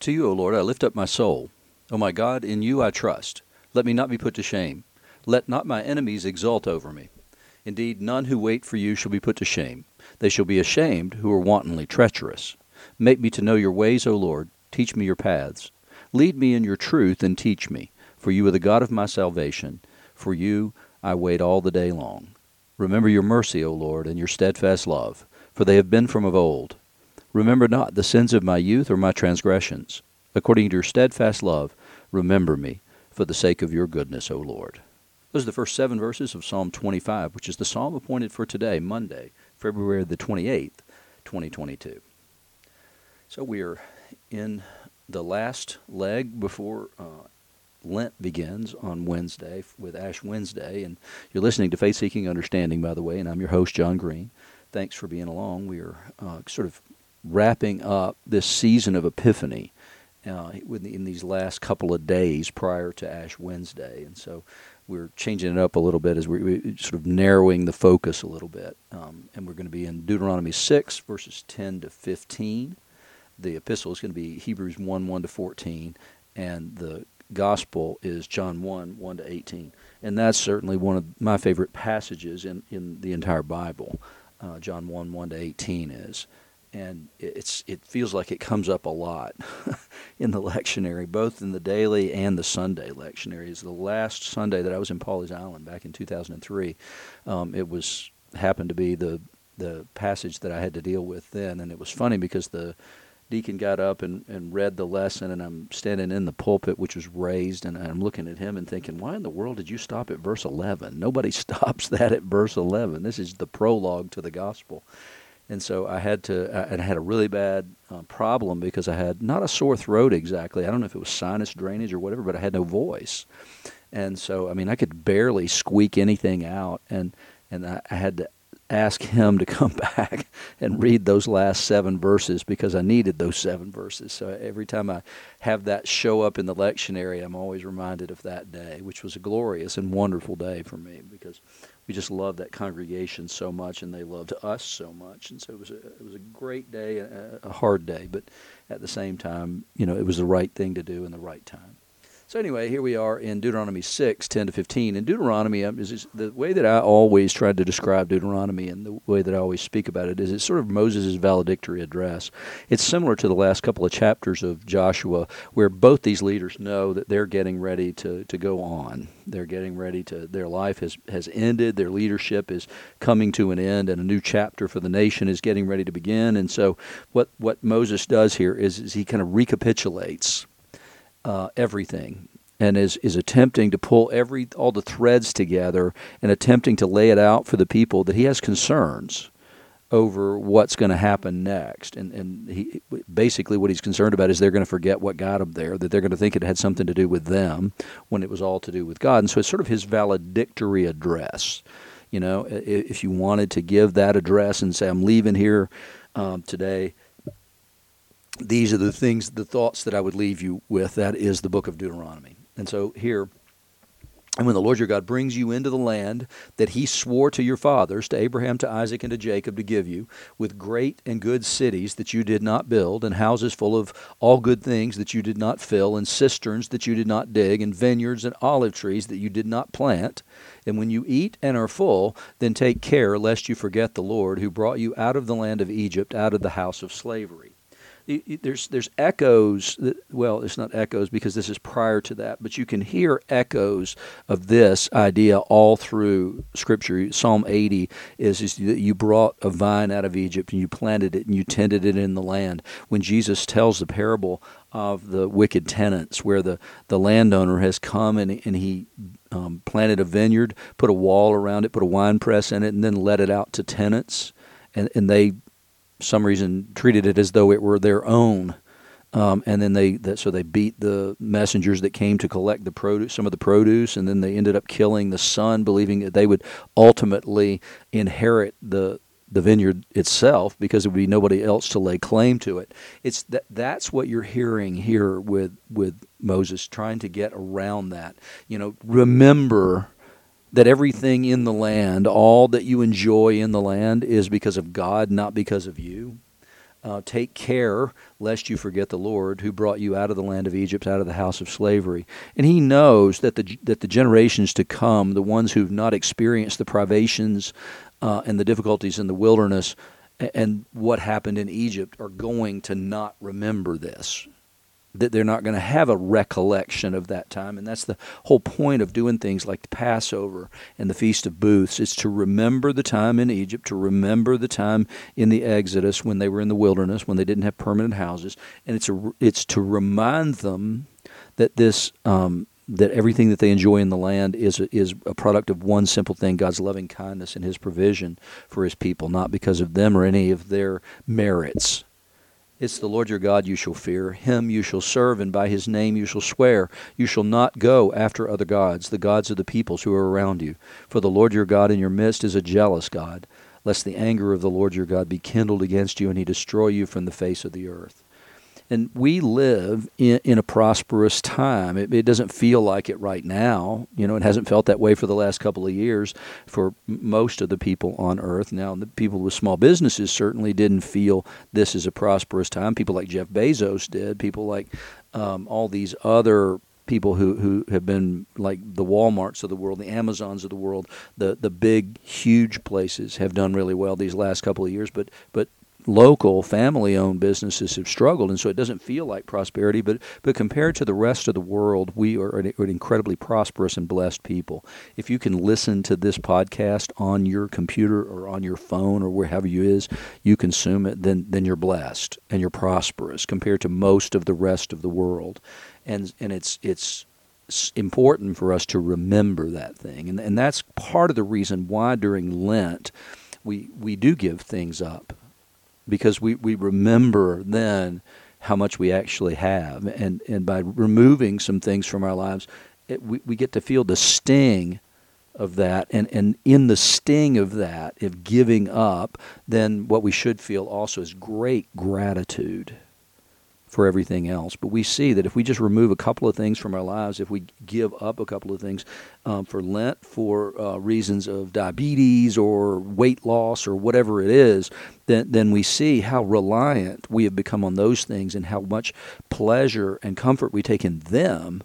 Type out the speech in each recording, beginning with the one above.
To you, O Lord, I lift up my soul. O my God, in you I trust. Let me not be put to shame. Let not my enemies exult over me. Indeed, none who wait for you shall be put to shame. They shall be ashamed who are wantonly treacherous. Make me to know your ways, O Lord. Teach me your paths. Lead me in your truth and teach me, for you are the God of my salvation. For you I wait all the day long. Remember your mercy, O Lord, and your steadfast love, for they have been from of old. Remember not the sins of my youth or my transgressions. According to your steadfast love, remember me, for the sake of your goodness, O Lord. Those are the first seven verses of Psalm 25, which is the psalm appointed for today, Monday, February the 28th, 2022. So we are in the last leg before uh, Lent begins on Wednesday with Ash Wednesday. And you're listening to Faith Seeking Understanding, by the way, and I'm your host, John Green. Thanks for being along. We are uh, sort of wrapping up this season of Epiphany uh, in these last couple of days prior to Ash Wednesday. And so we're changing it up a little bit as we're, sort of narrowing the focus a little bit. Um, and we're going to be in Deuteronomy 6, verses 10 to 15. The epistle is going to be Hebrews 1, 1 to 14. And the gospel is John 1, 1 to 18. And that's certainly one of my favorite passages in, in the entire Bible. Uh, John 1, 1 to 18 is and it's it feels like it comes up a lot in the lectionary, both in the daily and the Sunday lectionary. Is the last Sunday that I was in Pawleys Island back in 2003. Um, it was happened to be the the passage that I had to deal with then, and it was funny because the deacon got up and, and read the lesson, and I'm standing in the pulpit, which was raised, and I'm looking at him and thinking, why in the world did you stop at verse 11? Nobody stops that at verse 11. This is the prologue to the gospel and so I had to, I had a really bad uh, problem because I had not a sore throat exactly. I don't know if it was sinus drainage or whatever, but I had no voice, and so I mean I could barely squeak anything out, and and I, I had to ask him to come back and read those last seven verses because I needed those seven verses. So every time I have that show up in the lectionary, I'm always reminded of that day, which was a glorious and wonderful day for me because we just loved that congregation so much, and they loved us so much, and so it was a it was a great day, a, a hard day, but at the same time, you know, it was the right thing to do in the right time. So anyway, here we are in Deuteronomy 6, 10 to 15. And Deuteronomy um, is, the way that I always tried to describe Deuteronomy and the way that I always speak about it is it's sort of Moses' valedictory address. It's similar to the last couple of chapters of Joshua where both these leaders know that they're getting ready to, to go on. They're getting ready to, their life has, has ended, their leadership is coming to an end, and a new chapter for the nation is getting ready to begin. And so what, what Moses does here is, is he kind of recapitulates uh, everything and is, is attempting to pull every all the threads together and attempting to lay it out for the people that he has concerns over what's going to happen next. And, and he basically what he's concerned about is they're going to forget what got them there, that they're going to think it had something to do with them when it was all to do with God. And so it's sort of his valedictory address. You know, if you wanted to give that address and say, I'm leaving here um, today these are the things, the thoughts that I would leave you with. That is the book of Deuteronomy. And so here, and when the Lord your God brings you into the land that he swore to your fathers, to Abraham, to Isaac, and to Jacob, to give you, with great and good cities that you did not build, and houses full of all good things that you did not fill, and cisterns that you did not dig, and vineyards and olive trees that you did not plant, and when you eat and are full, then take care lest you forget the Lord who brought you out of the land of Egypt, out of the house of slavery there's there's echoes. That, well, it's not echoes because this is prior to that, but you can hear echoes of this idea all through Scripture. Psalm 80 is, that you brought a vine out of Egypt and you planted it and you tended it in the land. When Jesus tells the parable of the wicked tenants, where the, the landowner has come and, and he um, planted a vineyard, put a wall around it, put a wine press in it, and then let it out to tenants. And, and they some reason treated it as though it were their own. Um, and then they that, so they beat the messengers that came to collect the produce, some of the produce, and then they ended up killing the son, believing that they would ultimately inherit the the vineyard itself because there would be nobody else to lay claim to it. It's that that's what you're hearing here with with Moses trying to get around that. You know, remember that everything in the land, all that you enjoy in the land, is because of God, not because of you. uh, take care lest you forget the Lord who brought you out of the land of Egypt, out of the house of slavery. And he knows that the, that the generations to come, the ones who've not experienced the privations uh, and the difficulties in the wilderness and what happened in Egypt, are going to not remember this that they're not going to have a recollection of that time. And that's the whole point of doing things like the Passover and the Feast of Booths. It's to remember the time in Egypt, to remember the time in the Exodus when they were in the wilderness, when they didn't have permanent houses. And it's, a, it's to remind them that this. Um, that everything that they enjoy in the land is a, is a product of one simple thing God's loving kindness and His provision for His people, not because of them or any of their merits. It's the Lord your God you shall fear, him you shall serve, and by his name you shall swear. You shall not go after other gods, the gods of the peoples who are around you. For the Lord your God in your midst is a jealous God, lest the anger of the Lord your God be kindled against you, and he destroy you from the face of the earth. And we live in, in a prosperous time. It, it, doesn't feel like it right now. You know, it hasn't felt that way for the last couple of years for most of the people on earth. Now, the people with small businesses certainly didn't feel this is a prosperous time. People like Jeff Bezos did. People like um, all these other people who, who have been like the Walmarts of the world, the Amazons of the world, the the big huge places have done really well these last couple of years. But but local family owned businesses have struggled and so it doesn't feel like prosperity but but compared to the rest of the world we are an, an, incredibly prosperous and blessed people. If you can listen to this podcast on your computer or on your phone or wherever you is you consume it then then you're blessed and you're prosperous compared to most of the rest of the world. And and it's it's important for us to remember that thing. And and that's part of the reason why during lent we we do give things up because we, we remember then how much we actually have. And, and by removing some things from our lives, it, we, we get to feel the sting of that. And, and in the sting of that, if giving up, then what we should feel also is great gratitude for everything else. But we see that if we just remove a couple of things from our lives, if we give up a couple of things um, for Lent for uh, reasons of diabetes or weight loss or whatever it is, then, then we see how reliant we have become on those things and how much pleasure and comfort we take in them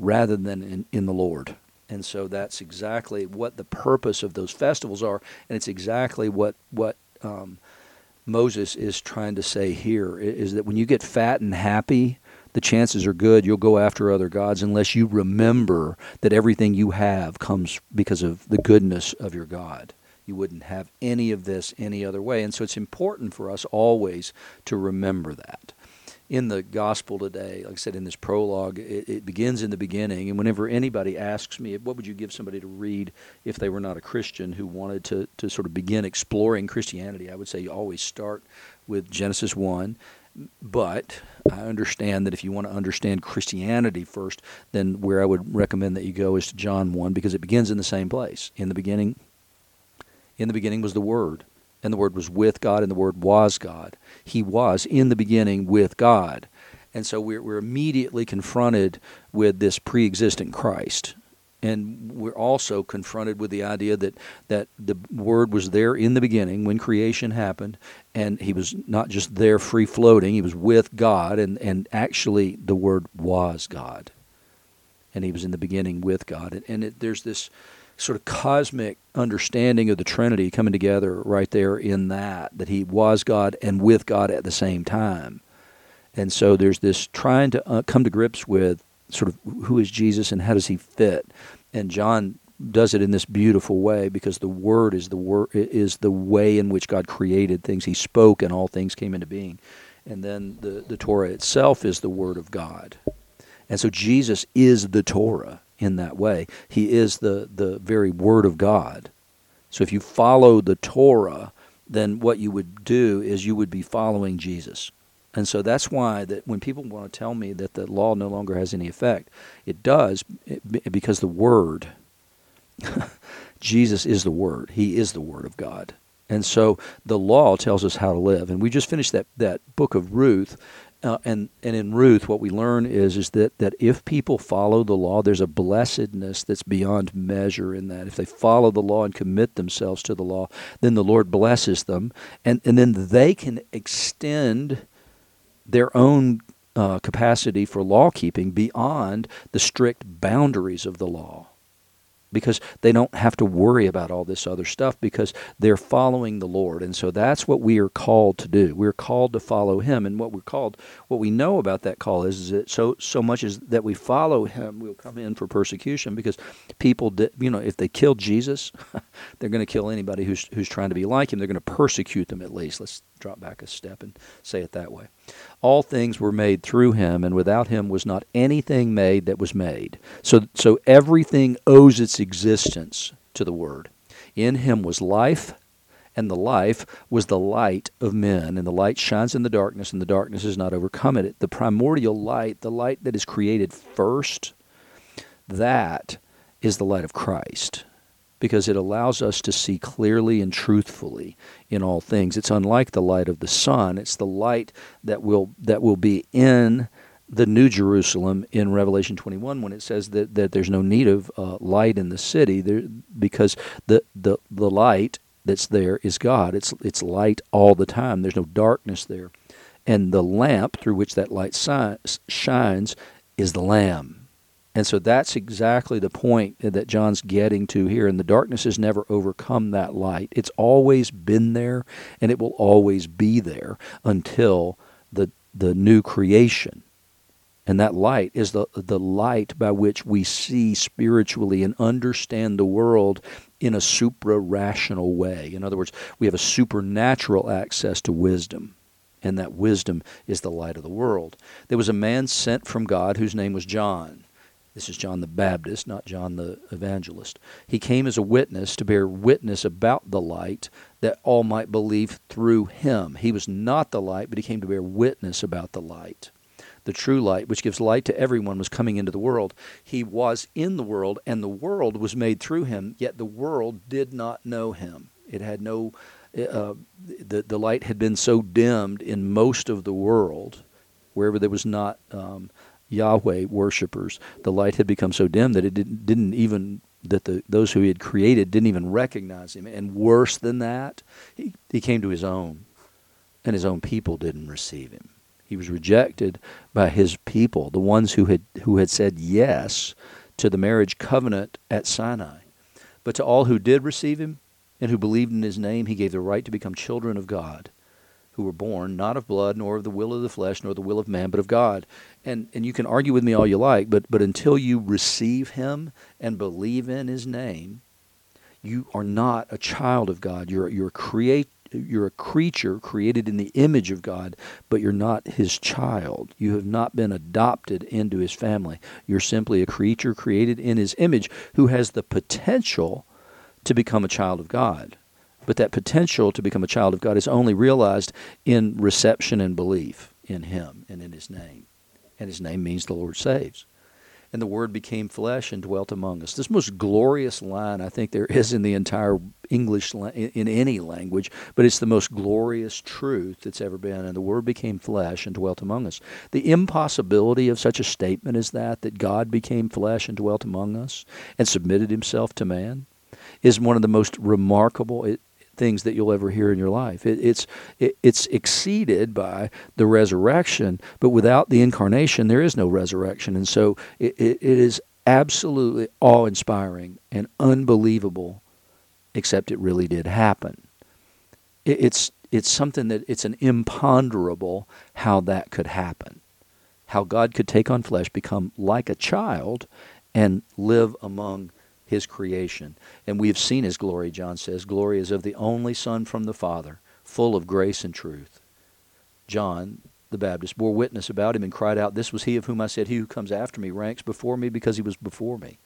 rather than in, in the Lord. And so that's exactly what the purpose of those festivals are, and it's exactly what what um, Moses is trying to say here is that when you get fat and happy, the chances are good you'll go after other gods unless you remember that everything you have comes because of the goodness of your God. You wouldn't have any of this any other way. And so it's important for us always to remember that in the gospel today, like I said in this prologue, it, it, begins in the beginning. And whenever anybody asks me, what would you give somebody to read if they were not a Christian who wanted to, to sort of begin exploring Christianity, I would say you always start with Genesis 1. But I understand that if you want to understand Christianity first, then where I would recommend that you go is to John 1 because it begins in the same place. In the beginning, in the beginning was the Word and the Word was with God, and the Word was God. He was in the beginning with God. And so we're, we're immediately confronted with this pre existent Christ. And we're also confronted with the idea that, that the Word was there in the beginning when creation happened, and He was not just there free floating, He was with God, and, and actually the Word was God. And He was in the beginning with God. And, and it, there's this sort of cosmic understanding of the Trinity coming together right there in that, that he was God and with God at the same time. And so there's this trying to uh, come to grips with sort of who is Jesus and how does he fit. And John does it in this beautiful way because the word is the word is the way in which God created things. He spoke and all things came into being. And then the, the Torah itself is the word of God. And so Jesus is the Torah in that way. He is the, the very Word of God. So if you follow the Torah, then what you would do is you would be following Jesus. And so that's why that when people want to tell me that the law no longer has any effect, it does because the Word, Jesus is the Word. He is the Word of God. And so the law tells us how to live. And we just finished that, that book of Ruth, uh, and and in Ruth, what we learn is is that that if people follow the law, there's a blessedness that's beyond measure in that. If they follow the law and commit themselves to the law, then the Lord blesses them, and and then they can extend their own uh, capacity for law keeping beyond the strict boundaries of the law because they don't have to worry about all this other stuff because they're following the Lord. And so that's what we are called to do. We're called to follow him and what we're called what we know about that call is, is that so so much is that we follow him we'll come in for persecution because people did, you know if they kill Jesus they're going to kill anybody who's who's trying to be like him they're going to persecute them at least let's drop back a step and say it that way. All things were made through him, and without him was not anything made that was made. So, so everything owes its existence to the Word. In him was life, and the life was the light of men. And the light shines in the darkness, and the darkness has not overcome it. The primordial light, the light that is created first, that is the light of Christ because it allows us to see clearly and truthfully in all things. It's unlike the light of the sun. It's the light that will that will be in the New Jerusalem in Revelation 21 when it says that, that there's no need of uh, light in the city there, because the, the, the light that's there is God. It's, it's light all the time. There's no darkness there. And the lamp through which that light shines is the Lamb. And so that's exactly the point that John's getting to here. And the darkness has never overcome that light. It's always been there, and it will always be there until the, the new creation. And that light is the, the light by which we see spiritually and understand the world in a supra rational way. In other words, we have a supernatural access to wisdom and that wisdom is the light of the world. There was a man sent from God whose name was John. This is John the Baptist, not John the Evangelist. He came as a witness to bear witness about the light that all might believe through him. He was not the light, but he came to bear witness about the light. The true light, which gives light to everyone, was coming into the world. He was in the world, and the world was made through him, yet the world did not know him. It had no, uh, the, the light had been so dimmed in most of the world, wherever there was not. Um, Yahweh worshippers, the light had become so dim that it didn't, didn't even that the those who he had created didn't even recognize him. And worse than that, he, he came to his own, and his own people didn't receive him. He was rejected by his people, the ones who had who had said yes to the marriage covenant at Sinai. But to all who did receive him and who believed in his name, he gave the right to become children of God who were born not of blood, nor of the will of the flesh, nor the will of man, but of God. And and you can argue with me all you like, but but until you receive him and believe in his name, you are not a child of God. You're you're create you're a creature created in the image of God, but you're not his child. You have not been adopted into his family. You're simply a creature created in his image who has the potential to become a child of God. But that potential to become a child of God is only realized in reception and belief in Him and in His name. And His name means the Lord saves. And the Word became flesh and dwelt among us. This most glorious line I think there is in the entire English, in any language, but it's the most glorious truth that's ever been. And the Word became flesh and dwelt among us. The impossibility of such a statement as that, that God became flesh and dwelt among us and submitted Himself to man, is one of the most remarkable. Things that you'll ever hear in your life. It, it's it, it's exceeded by the resurrection, but without the incarnation, there is no resurrection, and so it, it, it is absolutely awe-inspiring and unbelievable, except it really did happen. it's it's something that it's an imponderable how that could happen, how God could take on flesh, become like a child, and live among his creation. And we have seen his glory, John says. Glory is of the only Son from the Father, full of grace and truth. John the Baptist bore witness about him and cried out, This was he of whom I said, He who comes after me ranks before me because he was before me.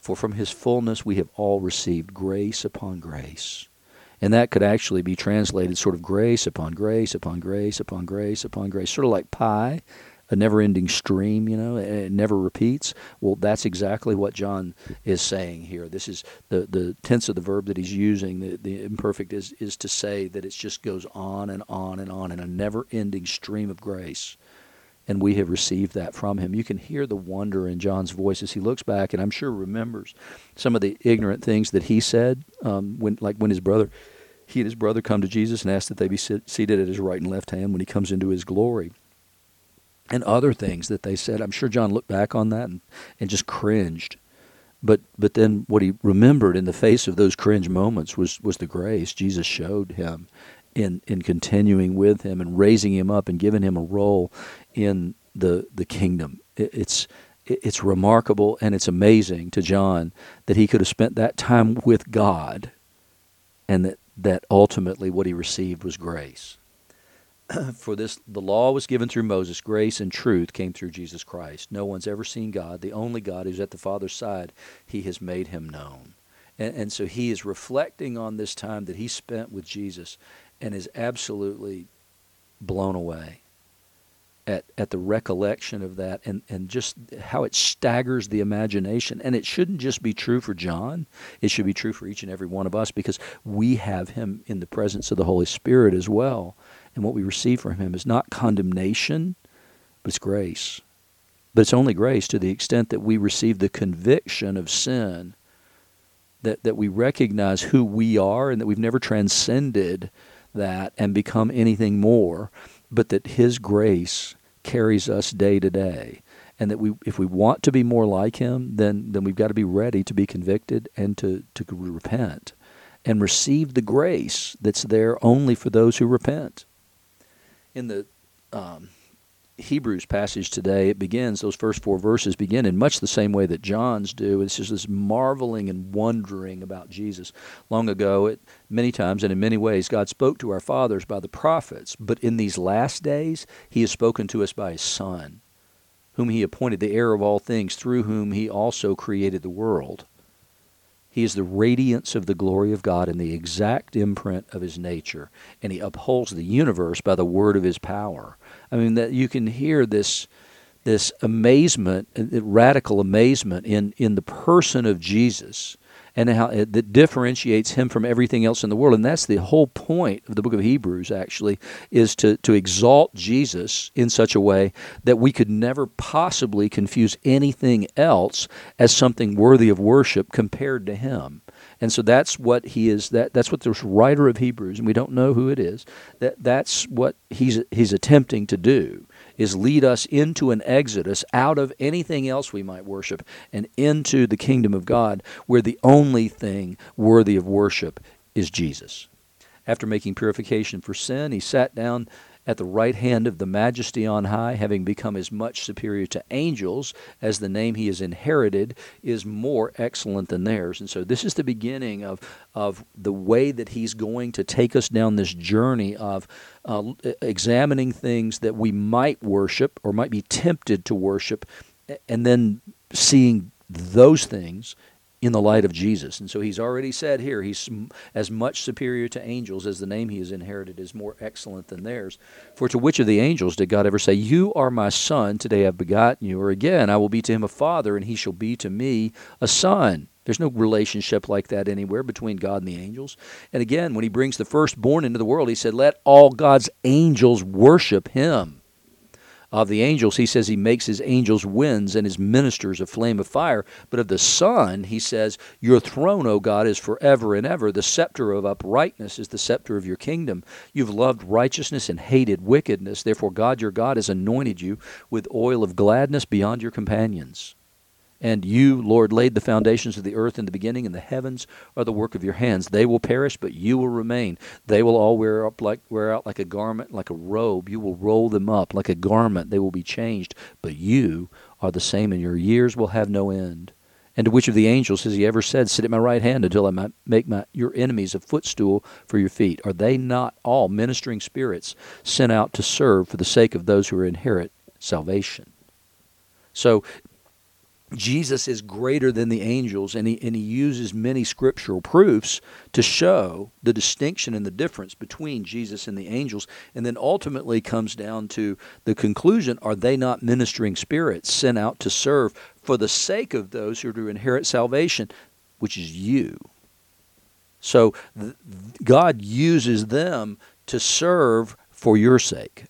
For from his fullness we have all received grace upon grace. And that could actually be translated sort of grace upon grace upon grace upon grace upon grace, sort of like pi a never ending stream, you know, it never repeats. Well, that's exactly what John is saying here. This is the, the tense of the verb that he's using, the, the imperfect, is, is to say that it just goes on and on and on in a never ending stream of grace and we have received that from him. You can hear the wonder in John's voice as he looks back, and I'm sure remembers some of the ignorant things that he said um, when, like when his brother, he and his brother come to Jesus and ask that they be sit, seated at his right and left hand when he comes into his glory, and other things that they said. I'm sure John looked back on that and, and just cringed. But but then what he remembered in the face of those cringe moments was was the grace Jesus showed him in in continuing with him and raising him up and giving him a role in the the kingdom. It, it's it's remarkable and it's amazing to John that he could have spent that time with God and that, that ultimately what he received was grace. For this the law was given through Moses, grace and truth came through Jesus Christ. No one's ever seen God, the only God who's at the Father's side, he has made him known. And, and so he is reflecting on this time that he spent with Jesus and is absolutely blown away at, at the recollection of that and, and just how it staggers the imagination. And it shouldn't just be true for John, it should be true for each and every one of us because we have him in the presence of the Holy Spirit as well. And what we receive from him is not condemnation, but it's grace. But it's only grace to the extent that we receive the conviction of sin, that, that we recognize who we are and that we've never transcended that and become anything more but that His grace carries us day to day. And that we, if we want to be more like Him, then, then we've got to be ready to be convicted and to, to repent and receive the grace that's there only for those who repent. In the um, Hebrews passage today, it begins, those first four verses begin in much the same way that John's do. It's just this marveling and wondering about Jesus. Long ago, it, many times and in many ways, God spoke to our fathers by the prophets, but in these last days, He has spoken to us by His Son, whom He appointed the heir of all things, through whom He also created the world. He is the radiance of the glory of God and the exact imprint of His nature, and He upholds the universe by the word of His power. I mean that you can hear this this amazement, uh, radical amazement in in the person of Jesus and how it, that differentiates him from everything else in the world. And that's the whole point of the book of Hebrews, actually, is to, to exalt Jesus in such a way that we could never possibly confuse anything else as something worthy of worship compared to him. And so that's what he is. That that's what this writer of Hebrews, and we don't know who it is. That that's what he's he's attempting to do is lead us into an exodus out of anything else we might worship and into the kingdom of God, where the only thing worthy of worship is Jesus. After making purification for sin, he sat down at the right hand of the majesty on high, having become as much superior to angels as the name he has inherited is more excellent than theirs. And so this is the beginning of, of the way that he's going to take us down this journey of uh, examining things that we might worship or might be tempted to worship, and then seeing those things in the light of Jesus. And so he's already said here, he's as much superior to angels as the name he has inherited is more excellent than theirs. For to which of the angels did God ever say, You are my son, today I've begotten you? Or again, I will be to him a father, and he shall be to me a son. There's no relationship like that anywhere between God and the angels. And again, when he brings the firstborn into the world, he said, Let all God's angels worship him of the angels, he says he makes his angels winds and his ministers a flame of fire. But of the Son, he says, Your throne, O God, is forever and ever. The scepter of uprightness is the scepter of your kingdom. You've loved righteousness and hated wickedness. Therefore, God your God has anointed you with oil of gladness beyond your companions. And you, Lord, laid the foundations of the earth in the beginning, and the heavens are the work of your hands. They will perish, but you will remain. They will all wear up like wear out like a garment, like a robe. You will roll them up like a garment. They will be changed, but you are the same, and your years will have no end. And to which of the angels has he ever said, Sit at my right hand until I make my, your enemies a footstool for your feet? Are they not all ministering spirits sent out to serve for the sake of those who inherit salvation? So Jesus is greater than the angels, and he, and he uses many scriptural proofs to show the distinction and the difference between Jesus and the angels, and then ultimately comes down to the conclusion are they not ministering spirits sent out to serve for the sake of those who are to inherit salvation, which is you? So th- God uses them to serve for your sake.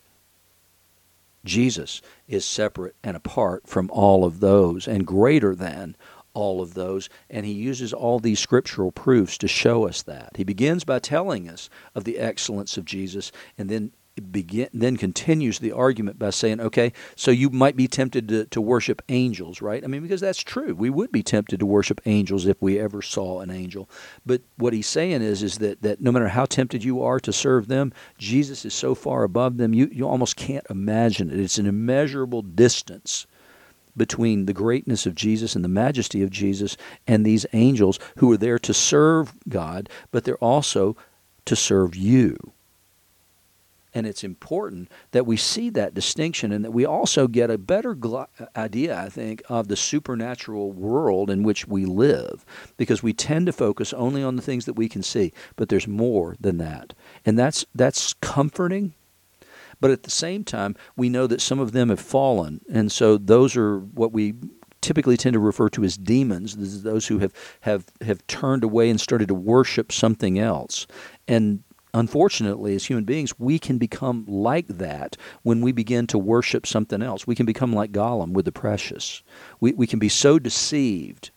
Jesus is separate and apart from all of those and greater than all of those. And he uses all these scriptural proofs to show us that. He begins by telling us of the excellence of Jesus and then begin then continues the argument by saying okay so you might be tempted to, to worship angels right? I mean because that's true. We would be tempted to worship angels if we ever saw an angel. But what he's saying is is that that no matter how tempted you are to serve them jesus is so far above them you you almost can't imagine it. It's an immeasurable distance between the greatness of Jesus and the majesty of Jesus and these angels who are there to serve God, but they're also to serve you. And it's important that we see that distinction and that we also get a better gl- idea, I think, of the supernatural world in which we live because we tend to focus only on the things that we can see, but there's more than that. And that's that's comforting. But at the same time, we know that some of them have fallen. And so those are what we typically tend to refer to as demons, those who have, have, have turned away and started to worship something else. And unfortunately, as human beings, we can become like that when we begin to worship something else. We can become like Gollum with the precious. We, we can be so deceived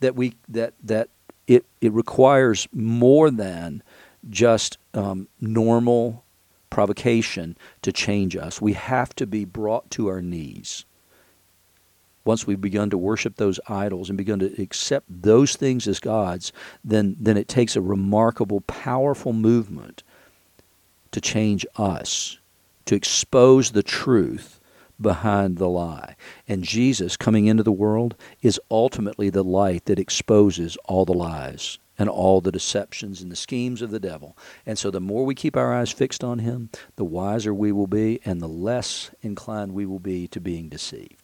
that we that that it it requires more than just um, normal provocation to change us. We have to be brought to our knees. Once we've begun to worship those idols and begun to accept those things as gods, then, then it takes a remarkable, powerful movement to change us, to expose the truth behind the lie. And Jesus coming into the world is ultimately the light that exposes all the lies and all the deceptions and the schemes of the devil. And so the more we keep our eyes fixed on him, the wiser we will be and the less inclined we will be to being deceived.